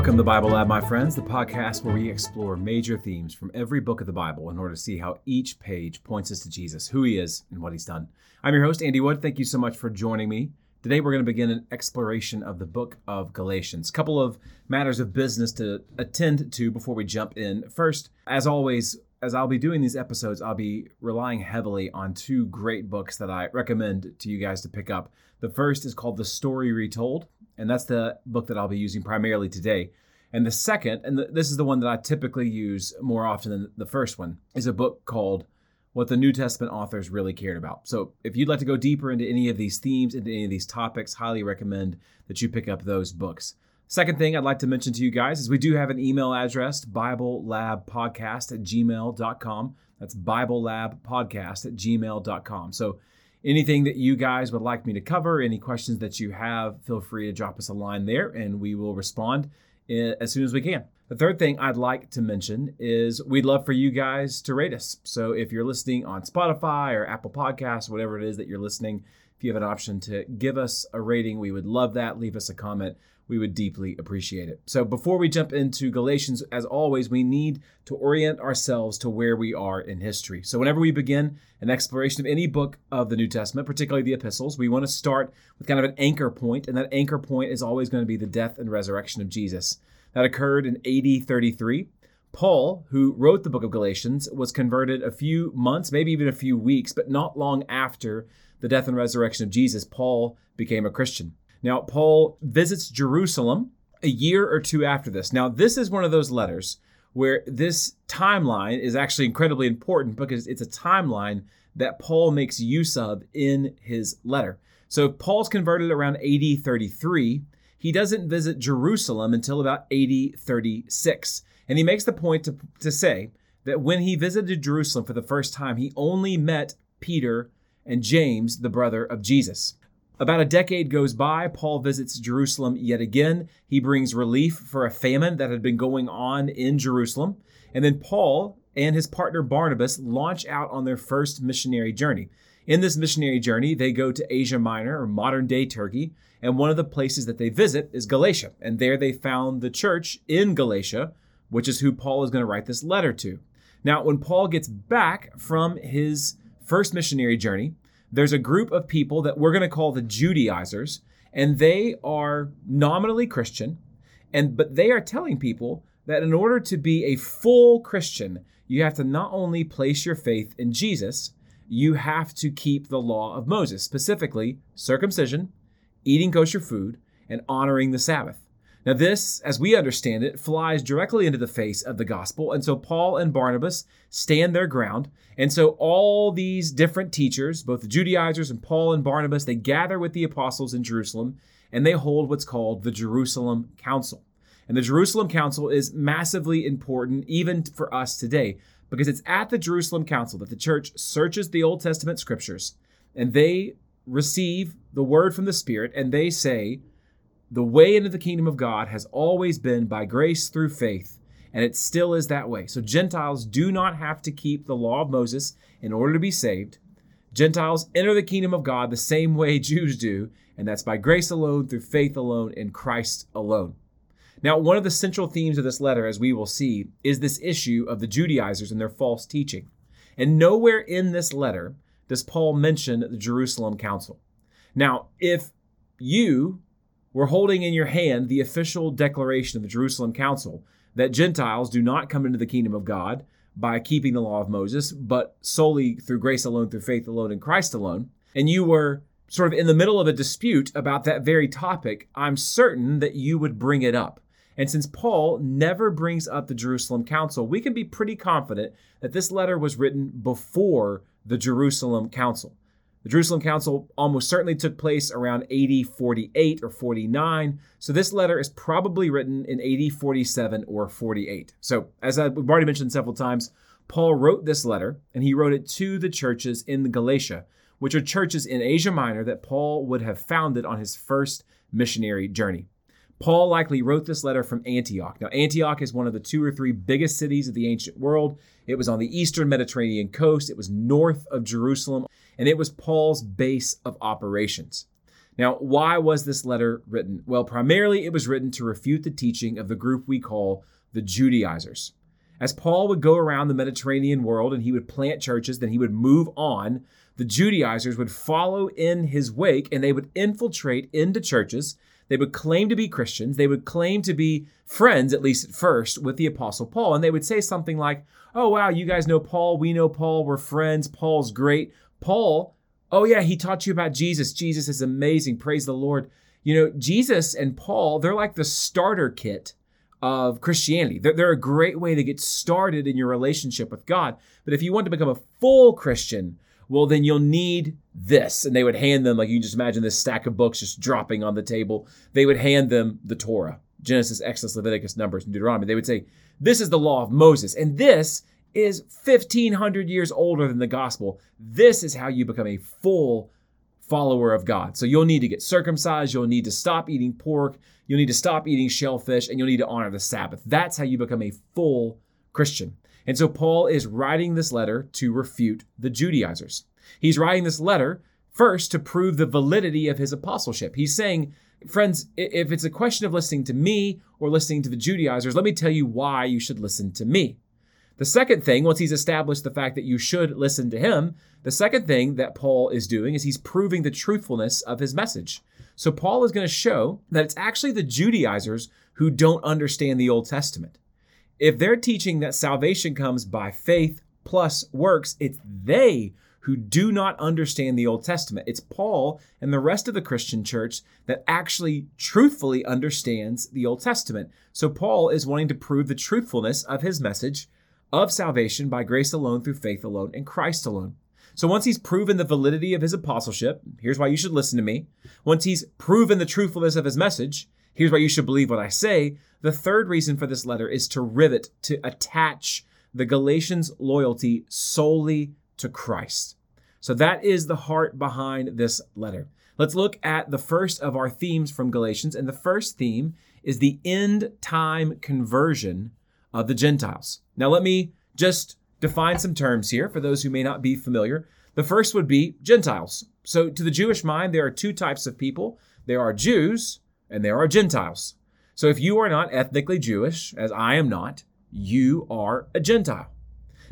Welcome to Bible Lab, my friends, the podcast where we explore major themes from every book of the Bible in order to see how each page points us to Jesus, who he is, and what he's done. I'm your host, Andy Wood. Thank you so much for joining me. Today, we're going to begin an exploration of the book of Galatians. A couple of matters of business to attend to before we jump in. First, as always, as I'll be doing these episodes, I'll be relying heavily on two great books that I recommend to you guys to pick up. The first is called The Story Retold, and that's the book that I'll be using primarily today. And the second, and the, this is the one that I typically use more often than the first one, is a book called What the New Testament Authors Really Cared About. So if you'd like to go deeper into any of these themes, into any of these topics, highly recommend that you pick up those books. Second thing I'd like to mention to you guys is we do have an email address, BibleLabPodcast at gmail.com. That's BibleLabPodcast at gmail.com. So anything that you guys would like me to cover, any questions that you have, feel free to drop us a line there and we will respond eh, as soon as we can. The third thing I'd like to mention is we'd love for you guys to rate us. So if you're listening on Spotify or Apple Podcasts, whatever it is that you're listening, if you have an option to give us a rating, we would love that. Leave us a comment we would deeply appreciate it. So, before we jump into Galatians, as always, we need to orient ourselves to where we are in history. So, whenever we begin an exploration of any book of the New Testament, particularly the epistles, we want to start with kind of an anchor point, and that anchor point is always going to be the death and resurrection of Jesus. That occurred in AD 33. Paul, who wrote the book of Galatians, was converted a few months, maybe even a few weeks, but not long after the death and resurrection of Jesus, Paul became a Christian. Now, Paul visits Jerusalem a year or two after this. Now, this is one of those letters where this timeline is actually incredibly important because it's a timeline that Paul makes use of in his letter. So, Paul's converted around AD 33, he doesn't visit Jerusalem until about AD 36. And he makes the point to, to say that when he visited Jerusalem for the first time, he only met Peter and James, the brother of Jesus. About a decade goes by. Paul visits Jerusalem yet again. He brings relief for a famine that had been going on in Jerusalem. And then Paul and his partner Barnabas launch out on their first missionary journey. In this missionary journey, they go to Asia Minor or modern day Turkey. And one of the places that they visit is Galatia. And there they found the church in Galatia, which is who Paul is going to write this letter to. Now, when Paul gets back from his first missionary journey, there's a group of people that we're going to call the Judaizers, and they are nominally Christian, and but they are telling people that in order to be a full Christian, you have to not only place your faith in Jesus, you have to keep the law of Moses, specifically circumcision, eating kosher food, and honoring the Sabbath. Now, this, as we understand it, flies directly into the face of the gospel. And so Paul and Barnabas stand their ground. And so all these different teachers, both the Judaizers and Paul and Barnabas, they gather with the apostles in Jerusalem and they hold what's called the Jerusalem Council. And the Jerusalem Council is massively important even for us today because it's at the Jerusalem Council that the church searches the Old Testament scriptures and they receive the word from the Spirit and they say, the way into the kingdom of God has always been by grace through faith, and it still is that way. So Gentiles do not have to keep the law of Moses in order to be saved. Gentiles enter the kingdom of God the same way Jews do, and that's by grace alone, through faith alone, in Christ alone. Now, one of the central themes of this letter, as we will see, is this issue of the Judaizers and their false teaching. And nowhere in this letter does Paul mention the Jerusalem Council. Now, if you were holding in your hand the official declaration of the Jerusalem Council that Gentiles do not come into the kingdom of God by keeping the law of Moses, but solely through grace alone, through faith alone, in Christ alone, and you were sort of in the middle of a dispute about that very topic, I'm certain that you would bring it up. And since Paul never brings up the Jerusalem Council, we can be pretty confident that this letter was written before the Jerusalem Council. The Jerusalem Council almost certainly took place around AD 48 or 49, so this letter is probably written in AD 47 or 48. So, as I've already mentioned several times, Paul wrote this letter, and he wrote it to the churches in Galatia, which are churches in Asia Minor that Paul would have founded on his first missionary journey. Paul likely wrote this letter from Antioch. Now, Antioch is one of the two or three biggest cities of the ancient world. It was on the eastern Mediterranean coast, it was north of Jerusalem, and it was Paul's base of operations. Now, why was this letter written? Well, primarily it was written to refute the teaching of the group we call the Judaizers. As Paul would go around the Mediterranean world and he would plant churches, then he would move on, the Judaizers would follow in his wake and they would infiltrate into churches. They would claim to be Christians. They would claim to be friends, at least at first, with the Apostle Paul. And they would say something like, Oh, wow, you guys know Paul. We know Paul. We're friends. Paul's great. Paul, oh, yeah, he taught you about Jesus. Jesus is amazing. Praise the Lord. You know, Jesus and Paul, they're like the starter kit of Christianity. They're, they're, a great way to get started in your relationship with God. But if you want to become a full Christian, well, then you'll need this. And they would hand them, like you can just imagine this stack of books just dropping on the table. They would hand them the Torah Genesis, Exodus, Leviticus, Numbers, and Deuteronomy. They would say, This is the law of Moses. And this is 1500 years older than the gospel. This is how you become a full follower of God. So you'll need to get circumcised, you'll need to stop eating pork, you'll need to stop eating shellfish, and you'll need to honor the Sabbath. That's how you become a full Christian. And so Paul is writing this letter to refute the Judaizers. He's writing this letter first to prove the validity of his apostleship. He's saying, friends, if it's a question of listening to me or listening to the Judaizers, let me tell you why you should listen to me. The second thing, once he's established the fact that you should listen to him, the second thing that Paul is doing is he's proving the truthfulness of his message. So Paul is going to show that it's actually the Judaizers who don't understand the Old Testament. If they're teaching that salvation comes by faith plus works, it's they who do not understand the Old Testament. It's Paul and the rest of the Christian church that actually truthfully understands the Old Testament. So Paul is wanting to prove the truthfulness of his message of salvation by grace alone, through faith alone, in Christ alone. So once he's proven the validity of his apostleship, here's why you should listen to me. Once he's proven the truthfulness of his message, here's why you should believe what I say. The third reason for this letter is to rivet, to attach the Galatians' loyalty solely to Christ. So that is the heart behind this letter. Let's look at the first of our themes from Galatians. And the first theme is the end time conversion of the Gentiles. Now, let me just define some terms here for those who may not be familiar. The first would be Gentiles. So, to the Jewish mind, there are two types of people there are Jews and there are Gentiles. So, if you are not ethnically Jewish, as I am not, you are a Gentile.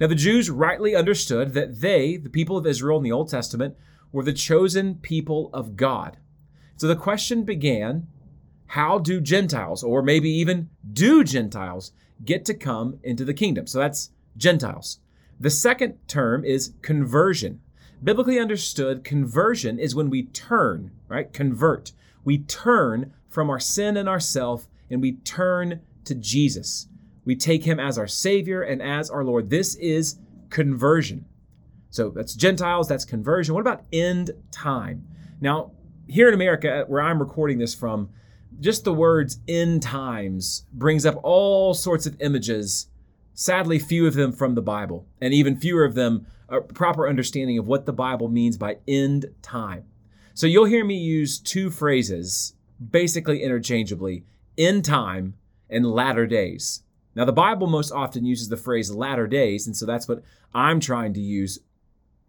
Now, the Jews rightly understood that they, the people of Israel in the Old Testament, were the chosen people of God. So the question began how do Gentiles, or maybe even do Gentiles, get to come into the kingdom. So that's Gentiles. The second term is conversion. Biblically understood, conversion is when we turn, right? Convert. We turn from our sin and ourself and we turn to Jesus. We take him as our Savior and as our Lord. This is conversion. So that's Gentiles, that's conversion. What about end time? Now, here in America, uh, where I'm recording this from, just the words end times brings up all sorts of images. Sadly, few of them from the Bible, and even fewer of them a proper understanding of what the Bible means by end time. So you'll hear me use two phrases basically interchangeably end time and latter days. Now, the Bible most often uses the phrase latter days, and so that's what I'm trying to use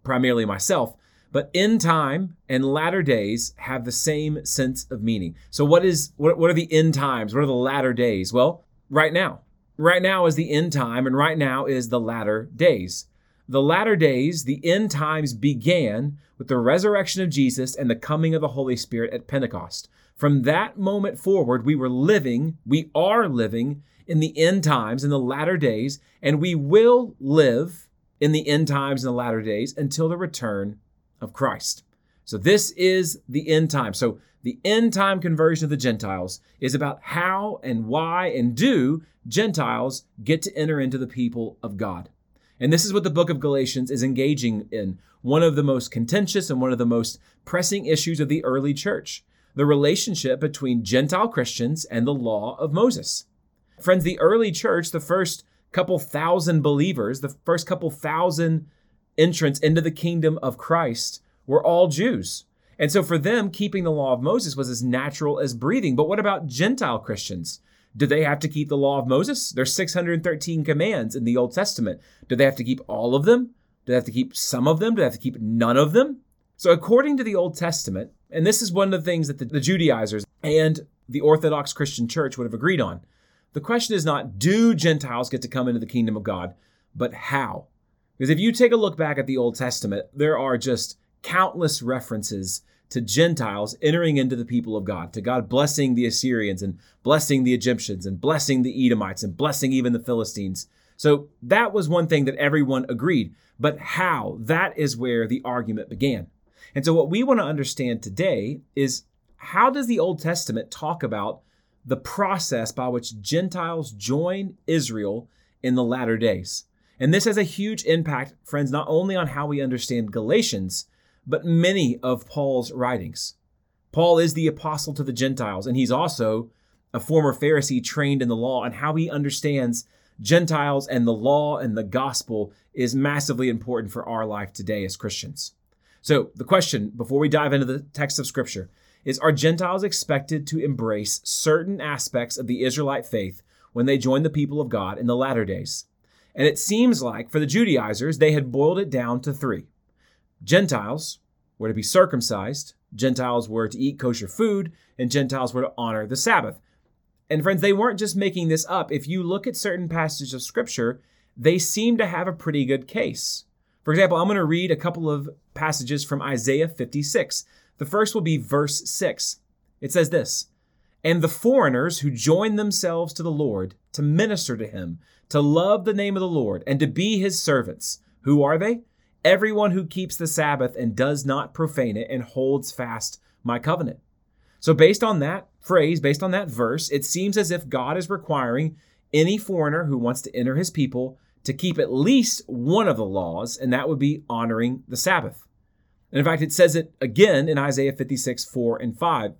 primarily myself. But end time and latter days have the same sense of meaning. So what is what, what are the end times? What are the latter days? Well, right now. Right now is the end time and right now is the latter days. The latter days, the end times began with the resurrection of Jesus and the coming of the Holy Spirit at Pentecost. From that moment forward, we were living, we are living in the end times, in the latter days, and we will live in the end times and the latter days until the return of Christ. So this is the end time. So the end time conversion of the Gentiles is about how and why and do Gentiles get to enter into the people of God. And this is what the book of Galatians is engaging in, one of the most contentious and one of the most pressing issues of the early church the relationship between Gentile Christians and the law of Moses. Friends, the early church, the first couple thousand believers, the first couple thousand entrants into the kingdom of Christ were all Jews. And so for them, keeping the law of Moses was as natural as breathing. But what about Gentile Christians? Do they have to keep the law of Moses? There's 613 commands in the Old Testament. Do they have to keep all of them? Do they have to keep some of them? Do they have to keep none of them? So, according to the Old Testament, and this is one of the things that the, the Judaizers and the Orthodox Christian Church would have agreed on, the question is not do Gentiles get to come into the kingdom of God, but how? Because if you take a look back at the Old Testament, there are just countless references to Gentiles entering into the people of God, to God blessing the Assyrians and blessing the Egyptians and blessing the Edomites and blessing even the Philistines. So that was one thing that everyone agreed. But how? That is where the argument began. And so what we want to understand today is how does the Old Testament talk about the process by which Gentiles join Israel in the latter days? And this has a huge impact, friends, not only on how we understand Galatians, but many of Paul's writings. Paul is the apostle to the Gentiles, and he's also a former Pharisee trained in the law, and how he understands Gentiles and the law and the gospel is massively important for our life today as Christians. So, the question before we dive into the text of Scripture is Are Gentiles expected to embrace certain aspects of the Israelite faith when they join the people of God in the latter days? And it seems like for the Judaizers, they had boiled it down to three Gentiles were to be circumcised, Gentiles were to eat kosher food, and Gentiles were to honor the Sabbath. And friends, they weren't just making this up. If you look at certain passages of Scripture, they seem to have a pretty good case. For example, I'm going to read a couple of passages from Isaiah 56. The first will be verse 6. It says this And the foreigners who join themselves to the Lord to minister to him, to love the name of the Lord, and to be his servants, who are they? Everyone who keeps the Sabbath and does not profane it and holds fast my covenant. So, based on that phrase, based on that verse, it seems as if God is requiring any foreigner who wants to enter his people to keep at least one of the laws, and that would be honoring the Sabbath. And in fact, it says it again in Isaiah 56, 4 and 5.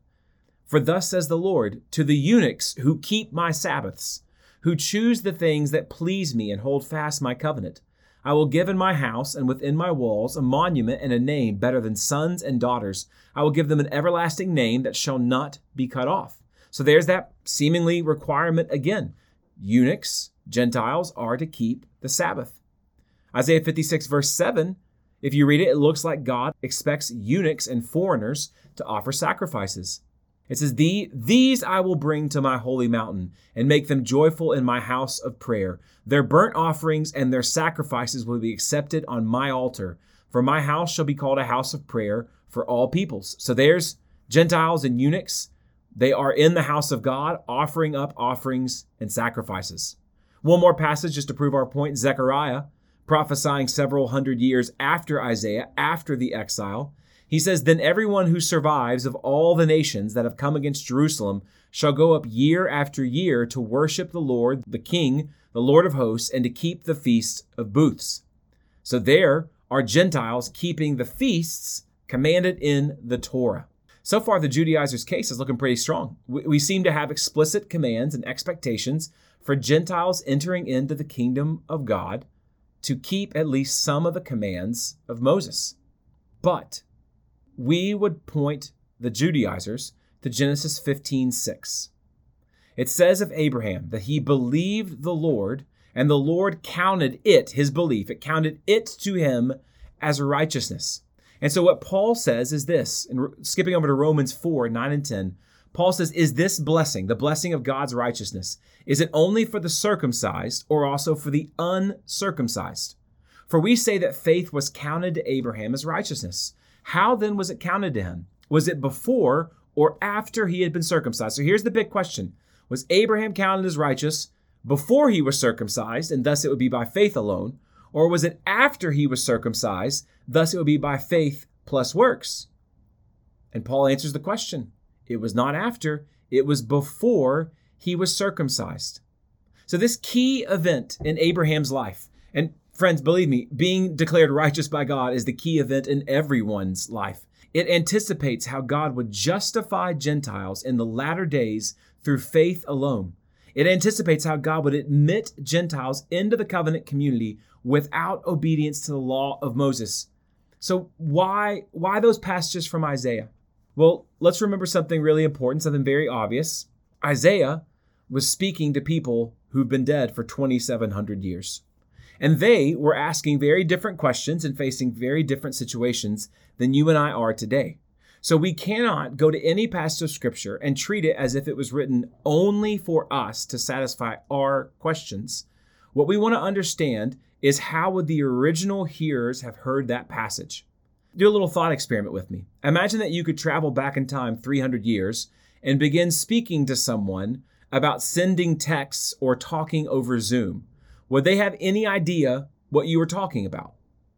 For thus says the Lord, to the eunuchs who keep my Sabbaths, who choose the things that please me and hold fast my covenant. I will give in my house and within my walls a monument and a name better than sons and daughters. I will give them an everlasting name that shall not be cut off. So there's that seemingly requirement again. Eunuchs, Gentiles, are to keep the Sabbath. Isaiah 56, verse 7, if you read it, it looks like God expects eunuchs and foreigners to offer sacrifices. It says, the, These I will bring to my holy mountain and make them joyful in my house of prayer. Their burnt offerings and their sacrifices will be accepted on my altar. For my house shall be called a house of prayer for all peoples. So there's Gentiles and eunuchs. They are in the house of God, offering up offerings and sacrifices. One more passage just to prove our point Zechariah, prophesying several hundred years after Isaiah, after the exile. He says, Then everyone who survives of all the nations that have come against Jerusalem shall go up year after year to worship the Lord, the King, the Lord of hosts, and to keep the feast of booths. So there are Gentiles keeping the feasts commanded in the Torah. So far, the Judaizers' case is looking pretty strong. We, seem to have explicit commands and expectations for Gentiles entering into the kingdom of God to keep at least some of the commands of Moses. But we would point the Judaizers to Genesis 15 6. It says of Abraham that he believed the Lord, and the Lord counted it, his belief, it counted it to him as righteousness. And so, what Paul says is this, and skipping over to Romans 4 9 and 10, Paul says, Is this blessing, the blessing of God's righteousness, is it only for the circumcised or also for the uncircumcised? For we say that faith was counted to Abraham as righteousness. How then was it counted to him? Was it before or after he had been circumcised? So here's the big question Was Abraham counted as righteous before he was circumcised, and thus it would be by faith alone? Or was it after he was circumcised, thus it would be by faith plus works? And Paul answers the question it was not after, it was before he was circumcised. So, this key event in Abraham's life, and Friends, believe me, being declared righteous by God is the key event in everyone's life. It anticipates how God would justify Gentiles in the latter days through faith alone. It anticipates how God would admit Gentiles into the covenant community without obedience to the law of Moses. So why why those passages from Isaiah? Well, let's remember something really important, something very obvious. Isaiah was speaking to people who've been dead for 2700 years. And they were asking very different questions and facing very different situations than you and I are today. So we cannot go to any passage of scripture and treat it as if it was written only for us to satisfy our questions. What we want to understand is how would the original hearers have heard that passage? Do a little thought experiment with me. Imagine that you could travel back in time 300 years and begin speaking to someone about sending texts or talking over Zoom. Would they have any idea what you were talking about?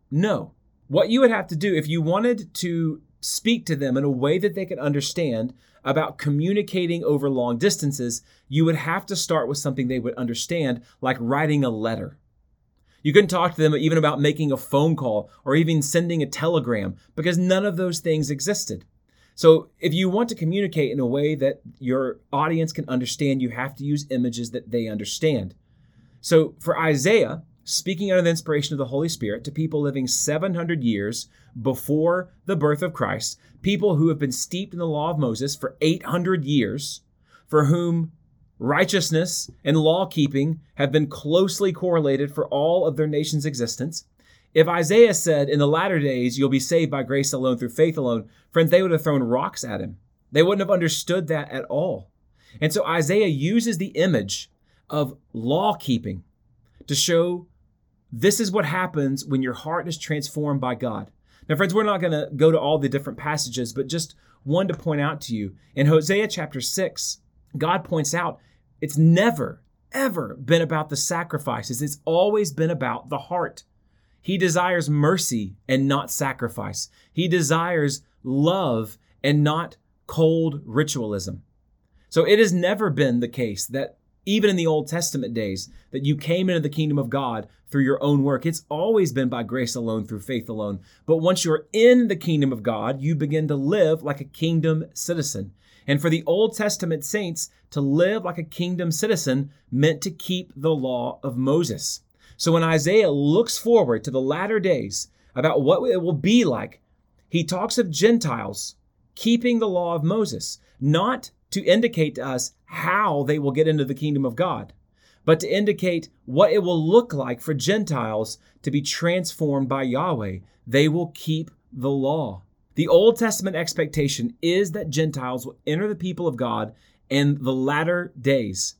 No. What you would have to do if you wanted to speak to them in a way that they could understand about communicating over long distances, you would have to start with something they would understand, like writing a letter. You couldn't talk to them even about making a phone call or even sending a telegram because none of those things existed. So, if you want to communicate in a way that your audience can understand, you have to use images that they understand. So, for Isaiah, speaking under the inspiration of the Holy Spirit to people living 700 years before the birth of Christ, people who have been steeped in the law of Moses for 800 years, for whom righteousness and law keeping have been closely correlated for all of their nation's existence. If Isaiah said, In the latter days, you'll be saved by grace alone through faith alone, friends, they would have thrown rocks at him. They wouldn't have understood that at all. And so Isaiah uses the image of law keeping to show this is what happens when your heart is transformed by God. Now, friends, we're not going to go to all the different passages, but just one to point out to you. In Hosea chapter 6, God points out it's never, ever been about the sacrifices, it's always been about the heart. He desires mercy and not sacrifice, He desires love and not cold ritualism. So it has never been the case that even in the Old Testament days, that you came into the kingdom of God through your own work. It's always been by grace alone, through faith alone. But once you're in the kingdom of God, you begin to live like a kingdom citizen. And for the Old Testament saints, to live like a kingdom citizen meant to keep the law of Moses. So when Isaiah looks forward to the latter days about what it will be like, he talks of Gentiles keeping the law of Moses, not to indicate to us how they will get into the kingdom of God, but to indicate what it will look like for Gentiles to be transformed by Yahweh. They will keep the law. The Old Testament expectation is that Gentiles will enter the people of God in the latter days.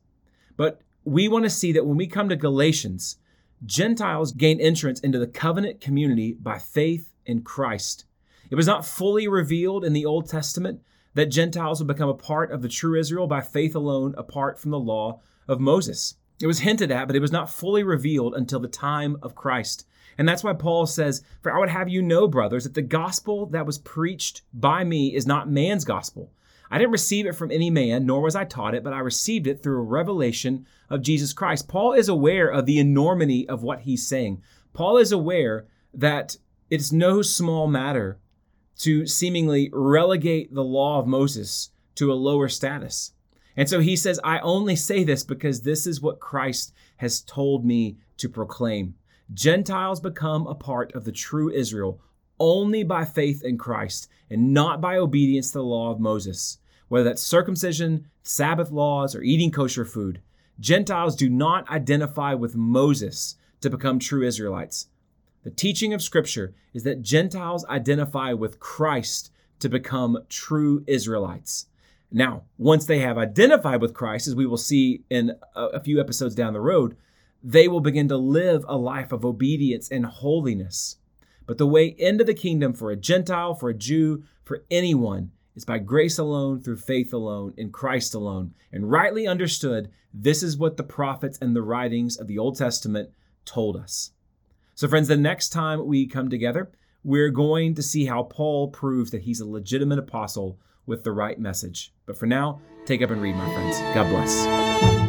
But we want to see that when we come to Galatians, Gentiles gain entrance into the covenant community by faith in Christ. It was not fully revealed in the Old Testament, that Gentiles would become a part of the true Israel by faith alone, apart from the law of Moses. It was hinted at, but it was not fully revealed until the time of Christ. And that's why Paul says, For I would have you know, brothers, that the gospel that was preached by me is not man's gospel. I didn't receive it from any man, nor was I taught it, but I received it through a revelation of Jesus Christ. Paul is aware of the enormity of what he's saying. Paul is aware that it's no small matter to seemingly relegate the law of Moses to a lower status. And so he says, I only say this because this is what Christ has told me to proclaim. Gentiles become a part of the true Israel only by faith in Christ and not by obedience to the law of Moses, whether that's circumcision, Sabbath laws, or eating kosher food. Gentiles do not identify with Moses to become true Israelites. The teaching of Scripture is that Gentiles identify with Christ to become true Israelites. Now, once they have identified with Christ, as we will see in a, few episodes down the road, they will begin to live a life of obedience and holiness. But the way into the kingdom for a Gentile, for a Jew, for anyone is by grace alone, through faith alone, in Christ alone. And rightly understood, this is what the prophets and the writings of the Old Testament told us. So, friends, the next time we come together, we're going to see how Paul proves that he's a legitimate apostle with the right message. But for now, take up and read, my friends. God bless.